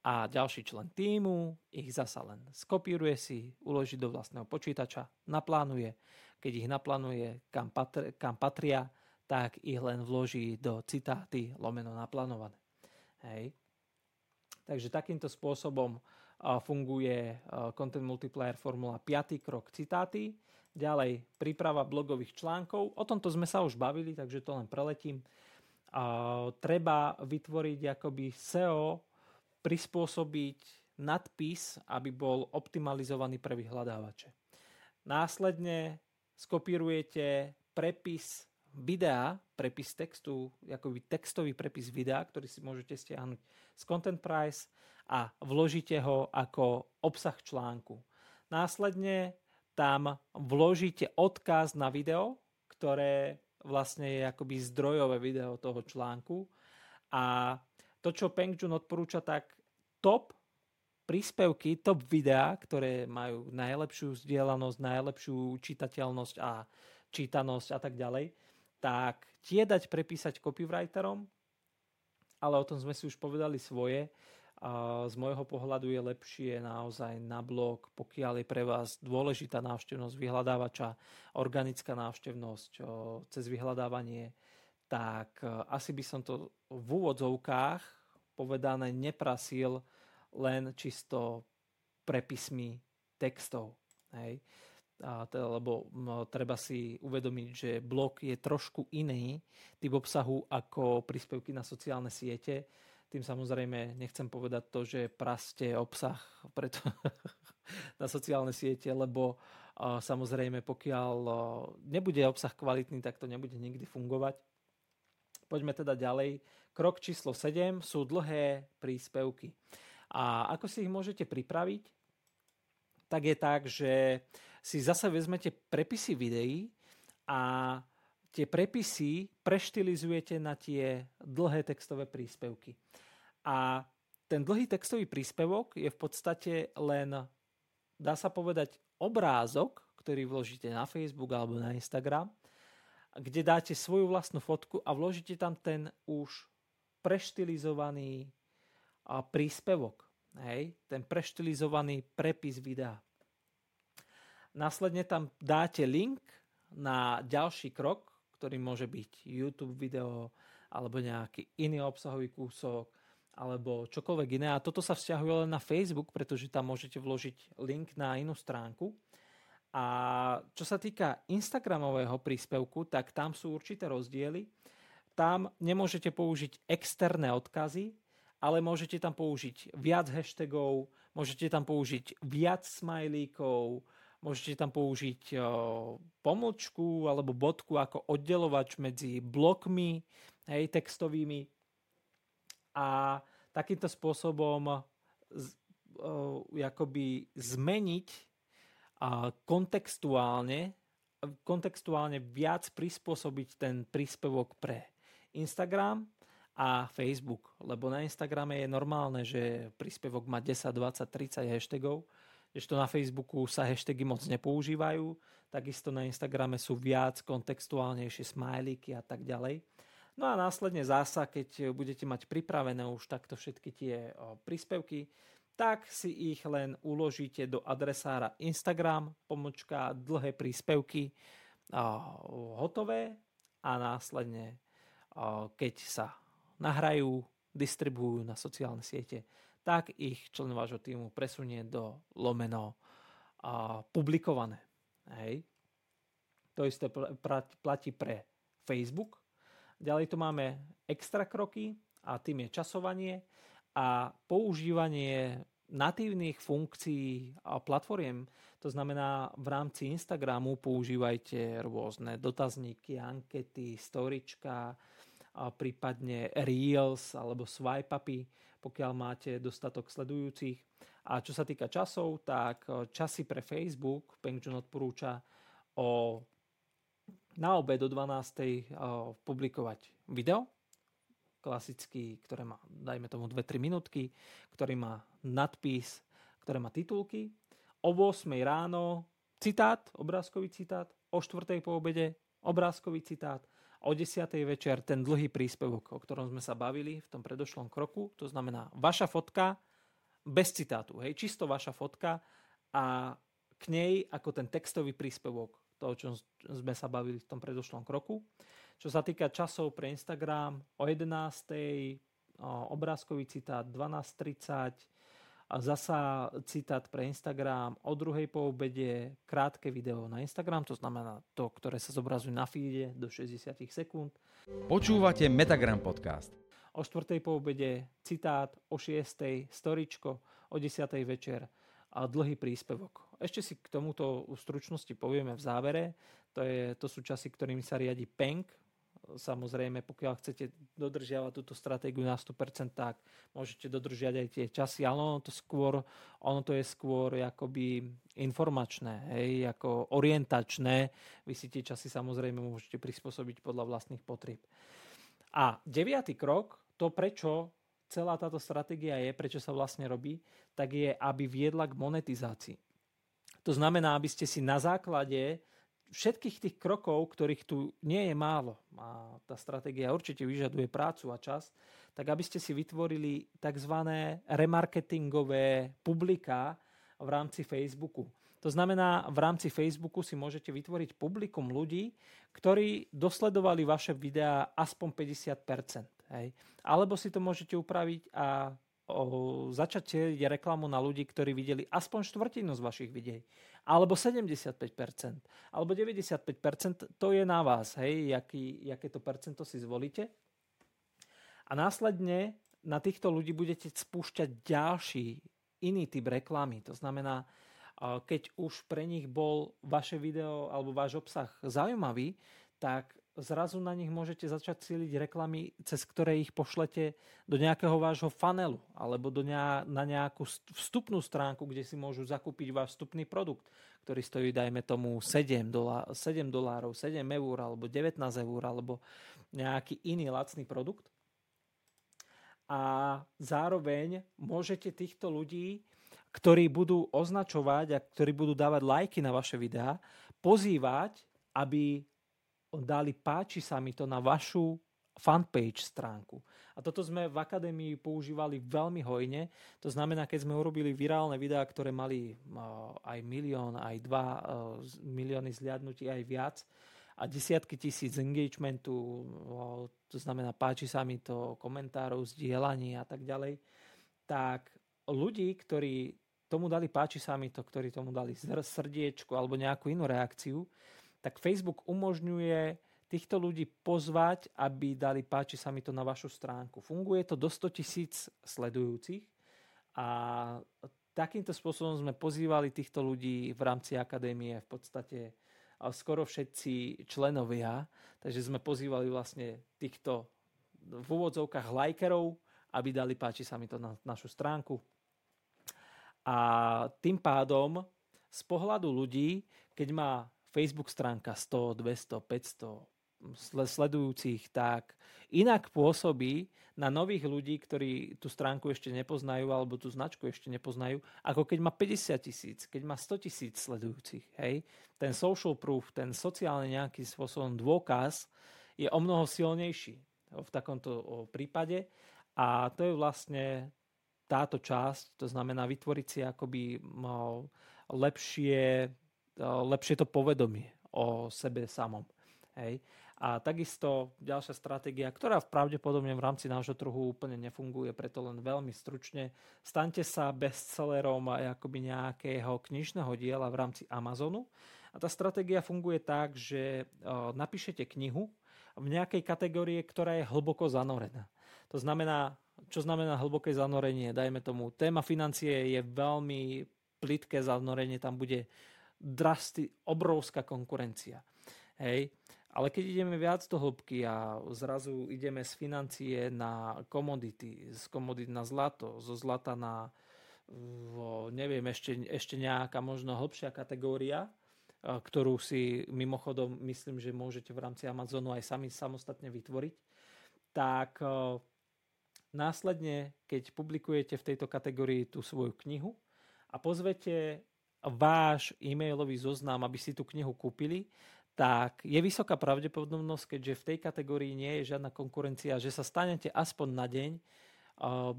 a ďalší člen týmu ich zasa len skopíruje si, uloží do vlastného počítača, naplánuje keď ich naplánuje, kam, patr- kam patria, tak ich len vloží do citáty lomeno naplánované. Hej. Takže takýmto spôsobom funguje Content Multiplier Formula 5. krok citáty. Ďalej príprava blogových článkov. O tomto sme sa už bavili, takže to len preletím. Treba vytvoriť akoby SEO, prispôsobiť nadpis, aby bol optimalizovaný pre vyhľadávače. Následne skopírujete prepis videa, prepis textu, akoby textový prepis videa, ktorý si môžete stiahnuť z Content Price a vložíte ho ako obsah článku. Následne tam vložíte odkaz na video, ktoré vlastne je akoby zdrojové video toho článku. A to, čo Peng Jun odporúča, tak top príspevky, top videá, ktoré majú najlepšiu vzdielanosť, najlepšiu čitateľnosť a čítanosť a tak ďalej, tak tie dať prepísať copywriterom, ale o tom sme si už povedali svoje. Z môjho pohľadu je lepšie naozaj na blog, pokiaľ je pre vás dôležitá návštevnosť vyhľadávača, organická návštevnosť cez vyhľadávanie, tak asi by som to v úvodzovkách povedané neprasil len čisto prepismi textov. Hej. A teda, lebo treba si uvedomiť, že blog je trošku iný typ obsahu ako príspevky na sociálne siete. Tým samozrejme nechcem povedať to, že praste obsah preto na sociálne siete, lebo samozrejme pokiaľ nebude obsah kvalitný, tak to nebude nikdy fungovať. Poďme teda ďalej. Krok číslo 7 sú dlhé príspevky. A ako si ich môžete pripraviť? Tak je tak, že si zase vezmete prepisy videí a tie prepisy preštilizujete na tie dlhé textové príspevky. A ten dlhý textový príspevok je v podstate len, dá sa povedať, obrázok, ktorý vložíte na Facebook alebo na Instagram, kde dáte svoju vlastnú fotku a vložíte tam ten už preštilizovaný príspevok. Hej, ten preštilizovaný prepis videa. Následne tam dáte link na ďalší krok, ktorý môže byť YouTube video alebo nejaký iný obsahový kúsok, alebo čokoľvek iné. A toto sa vzťahuje len na Facebook, pretože tam môžete vložiť link na inú stránku. A čo sa týka Instagramového príspevku, tak tam sú určité rozdiely. Tam nemôžete použiť externé odkazy, ale môžete tam použiť viac hashtagov, môžete tam použiť viac smajlíkov, môžete tam použiť pomlčku alebo bodku ako oddelovač medzi blokmi hej, textovými a takýmto spôsobom jakoby zmeniť kontextuálne, kontextuálne viac prispôsobiť ten príspevok pre Instagram a Facebook. Lebo na Instagrame je normálne, že príspevok má 10, 20, 30 hashtagov, ešte na Facebooku sa hashtagy moc nepoužívajú, takisto na Instagrame sú viac kontextuálnejšie smajlíky a tak ďalej. No a následne zasa, keď budete mať pripravené už takto všetky tie príspevky, tak si ich len uložíte do adresára Instagram, pomočka dlhé príspevky hotové a následne, keď sa nahrajú, distribujú na sociálne siete, tak ich člen vášho týmu presunie do lomeno publikované. Hej. To isté platí pre Facebook, Ďalej tu máme extra kroky a tým je časovanie a používanie natívnych funkcií a platformiem. To znamená, v rámci Instagramu používajte rôzne dotazníky, ankety, storička, a prípadne Reels alebo swipe upy, pokiaľ máte dostatok sledujúcich. A čo sa týka časov, tak časy pre Facebook Peng odporúča o na obed do 12. publikovať video, klasický, ktoré má, dajme tomu 2-3 minútky, ktorý má nadpis, ktoré má titulky. O 8 ráno citát, obrázkový citát, o 4 po obede obrázkový citát, o 10. večer ten dlhý príspevok, o ktorom sme sa bavili v tom predošlom kroku, to znamená vaša fotka bez citátu, hej, čisto vaša fotka a k nej ako ten textový príspevok to, o sme sa bavili v tom predošlom kroku. Čo sa týka časov pre Instagram, o 11. obrázkový citát 12.30, a zasa citát pre Instagram o druhej po obede, krátke video na Instagram, to znamená to, ktoré sa zobrazuje na feede do 60 sekúnd. Počúvate Metagram podcast. O 4. po obede citát, o 6. storičko, o 10. večer a dlhý príspevok. Ešte si k tomuto stručnosti povieme v závere. To, je, to sú časy, ktorými sa riadi PENK. Samozrejme, pokiaľ chcete dodržiavať túto stratégiu na 100%, tak môžete dodržiať aj tie časy, ale ono to, skôr, ono to je skôr akoby informačné, hej, ako orientačné. Vy si tie časy samozrejme môžete prispôsobiť podľa vlastných potrieb. A deviatý krok, to prečo celá táto stratégia je, prečo sa vlastne robí, tak je, aby viedla k monetizácii. To znamená, aby ste si na základe všetkých tých krokov, ktorých tu nie je málo, a tá stratégia určite vyžaduje prácu a čas, tak aby ste si vytvorili tzv. remarketingové publika v rámci Facebooku. To znamená, v rámci Facebooku si môžete vytvoriť publikum ľudí, ktorí dosledovali vaše videá aspoň 50%. Hej. Alebo si to môžete upraviť a o, začať reklamu na ľudí, ktorí videli aspoň štvrtinu z vašich videí. Alebo 75%, alebo 95%, to je na vás, hej, jaký, jaké to percento si zvolíte. A následne na týchto ľudí budete spúšťať ďalší iný typ reklamy. To znamená, keď už pre nich bol vaše video alebo váš obsah zaujímavý, tak zrazu na nich môžete začať cíliť reklamy, cez ktoré ich pošlete do nejakého vášho fanelu alebo do ne- na nejakú vstupnú stránku, kde si môžu zakúpiť váš vstupný produkt, ktorý stojí, dajme tomu, 7, dolá- 7 dolárov, 7 eur alebo 19 eur alebo nejaký iný lacný produkt. A zároveň môžete týchto ľudí ktorí budú označovať a ktorí budú dávať lajky na vaše videá, pozývať, aby dali páči sa mi to na vašu fanpage stránku. A toto sme v akadémii používali veľmi hojne. To znamená, keď sme urobili virálne videá, ktoré mali aj milión, aj dva milióny zliadnutí, aj viac, a desiatky tisíc engagementu, to znamená páči sa mi to komentárov, zdieľaní a tak ďalej, tak ľudí, ktorí tomu dali páči sa mi to, ktorí tomu dali srdiečku alebo nejakú inú reakciu, tak Facebook umožňuje týchto ľudí pozvať, aby dali páči sa mi to na vašu stránku. Funguje to do 100 tisíc sledujúcich a takýmto spôsobom sme pozývali týchto ľudí v rámci akadémie v podstate skoro všetci členovia, takže sme pozývali vlastne týchto v úvodzovkách lajkerov, aby dali páči sa mi to na našu stránku. A tým pádom z pohľadu ľudí, keď má Facebook stránka 100, 200, 500 sledujúcich, tak inak pôsobí na nových ľudí, ktorí tú stránku ešte nepoznajú alebo tú značku ešte nepoznajú, ako keď má 50 tisíc, keď má 100 tisíc sledujúcich. Hej? Ten social proof, ten sociálny nejaký spôsobom dôkaz je o mnoho silnejší v takomto prípade a to je vlastne táto časť, to znamená vytvoriť si akoby lepšie, lepšie to povedomie o sebe samom. Hej. A takisto ďalšia stratégia, ktorá pravdepodobne v rámci nášho trhu úplne nefunguje, preto len veľmi stručne. Staňte sa bestsellerom akoby nejakého knižného diela v rámci Amazonu. A tá stratégia funguje tak, že napíšete knihu v nejakej kategórie, ktorá je hlboko zanorená. To znamená, čo znamená hlboké zanorenie? Dajme tomu, téma financie je veľmi plitké zanorenie, tam bude drasty, obrovská konkurencia. Hej. Ale keď ideme viac do hĺbky a zrazu ideme z financie na komodity, z komodity na zlato, zo zlata na neviem, ešte, ešte nejaká možno hĺbšia kategória, ktorú si mimochodom myslím, že môžete v rámci Amazonu aj sami samostatne vytvoriť, tak Následne, keď publikujete v tejto kategórii tú svoju knihu a pozvete váš e-mailový zoznam, aby si tú knihu kúpili, tak je vysoká pravdepodobnosť, keďže v tej kategórii nie je žiadna konkurencia, že sa stanete aspoň na deň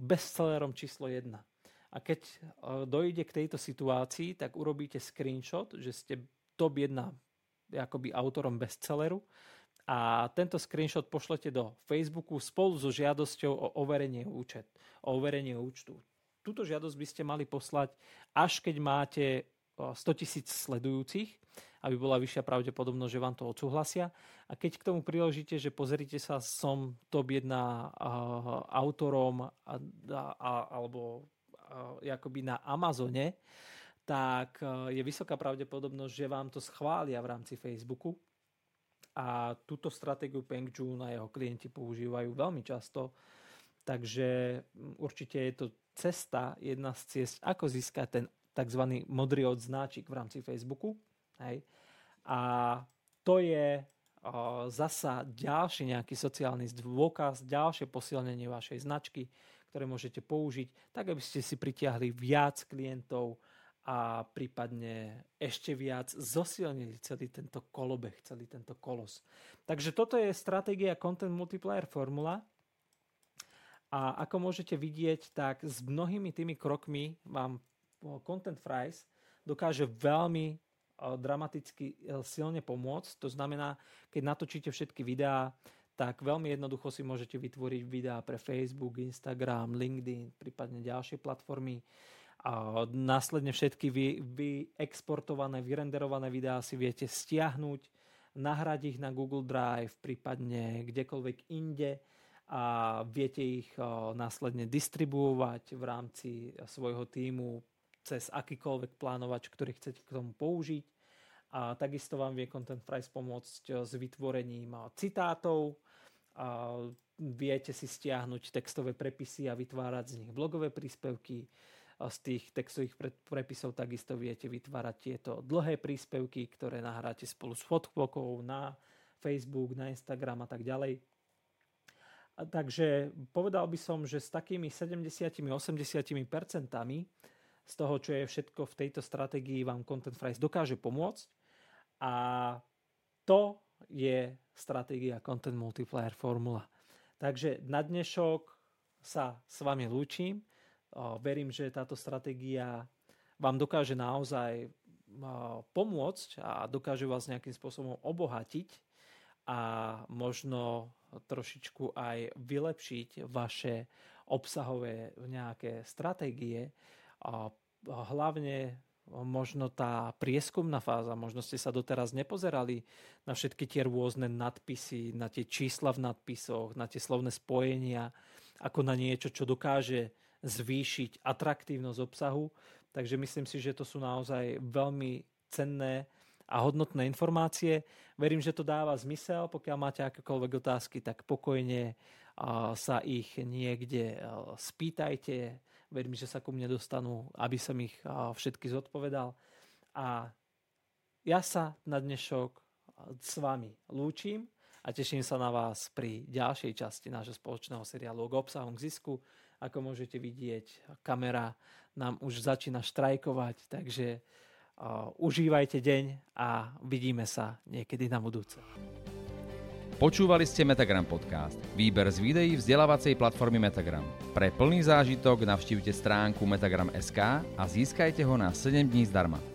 bestsellerom číslo 1. A keď dojde k tejto situácii, tak urobíte screenshot, že ste top 1 akoby autorom bestselleru a tento screenshot pošlete do Facebooku spolu so žiadosťou o overenie, účet, o overenie účtu. Túto žiadosť by ste mali poslať, až keď máte 100 tisíc sledujúcich, aby bola vyššia pravdepodobnosť, že vám to odsúhlasia. A keď k tomu priložíte, že pozrite sa, som top 1 autorom a, a, alebo a, akoby na Amazone, tak je vysoká pravdepodobnosť, že vám to schvália v rámci Facebooku a túto stratégiu Peng Joon a jeho klienti používajú veľmi často, takže určite je to cesta, jedna z ciest, ako získať ten tzv. modrý odznáčik v rámci Facebooku. Hej. A to je o, zasa ďalší nejaký sociálny dôkaz, ďalšie posilnenie vašej značky, ktoré môžete použiť, tak aby ste si pritiahli viac klientov, a prípadne ešte viac zosilnili celý tento kolobeh, celý tento kolos. Takže toto je stratégia Content Multiplier Formula a ako môžete vidieť, tak s mnohými tými krokmi vám Content Fries dokáže veľmi dramaticky e, silne pomôcť. To znamená, keď natočíte všetky videá, tak veľmi jednoducho si môžete vytvoriť videá pre Facebook, Instagram, LinkedIn, prípadne ďalšie platformy a následne všetky vy, vy exportované, vyrenderované videá si viete stiahnuť, nahrať ich na Google Drive, prípadne kdekoľvek inde a viete ich následne distribuovať v rámci svojho týmu cez akýkoľvek plánovač, ktorý chcete k tomu použiť. A takisto vám vie Content Price pomôcť s vytvorením citátov. A viete si stiahnuť textové prepisy a vytvárať z nich blogové príspevky z tých textových prepisov takisto viete vytvárať tieto dlhé príspevky, ktoré nahráte spolu s fotkokou na Facebook, na Instagram a tak ďalej. Takže povedal by som, že s takými 70-80% z toho, čo je všetko v tejto stratégii, vám Content Price dokáže pomôcť. A to je stratégia Content Multiplier Formula. Takže na dnešok sa s vami lúčim. Verím, že táto stratégia vám dokáže naozaj pomôcť a dokáže vás nejakým spôsobom obohatiť a možno trošičku aj vylepšiť vaše obsahové nejaké stratégie. A hlavne možno tá prieskumná fáza, možno ste sa doteraz nepozerali na všetky tie rôzne nadpisy, na tie čísla v nadpisoch, na tie slovné spojenia, ako na niečo, čo dokáže zvýšiť atraktívnosť obsahu. Takže myslím si, že to sú naozaj veľmi cenné a hodnotné informácie. Verím, že to dáva zmysel. Pokiaľ máte akékoľvek otázky, tak pokojne sa ich niekde spýtajte. Verím, že sa ku mne dostanú, aby som ich všetky zodpovedal. A ja sa na dnešok s vami lúčim a teším sa na vás pri ďalšej časti nášho spoločného seriálu k obsahom k zisku. Ako môžete vidieť, kamera nám už začína štrajkovať, takže užívajte deň a vidíme sa niekedy na budúce. Počúvali ste Metagram Podcast, výber z videí vzdelávacej platformy Metagram. Pre plný zážitok navštívte stránku metagram.sk a získajte ho na 7 dní zdarma.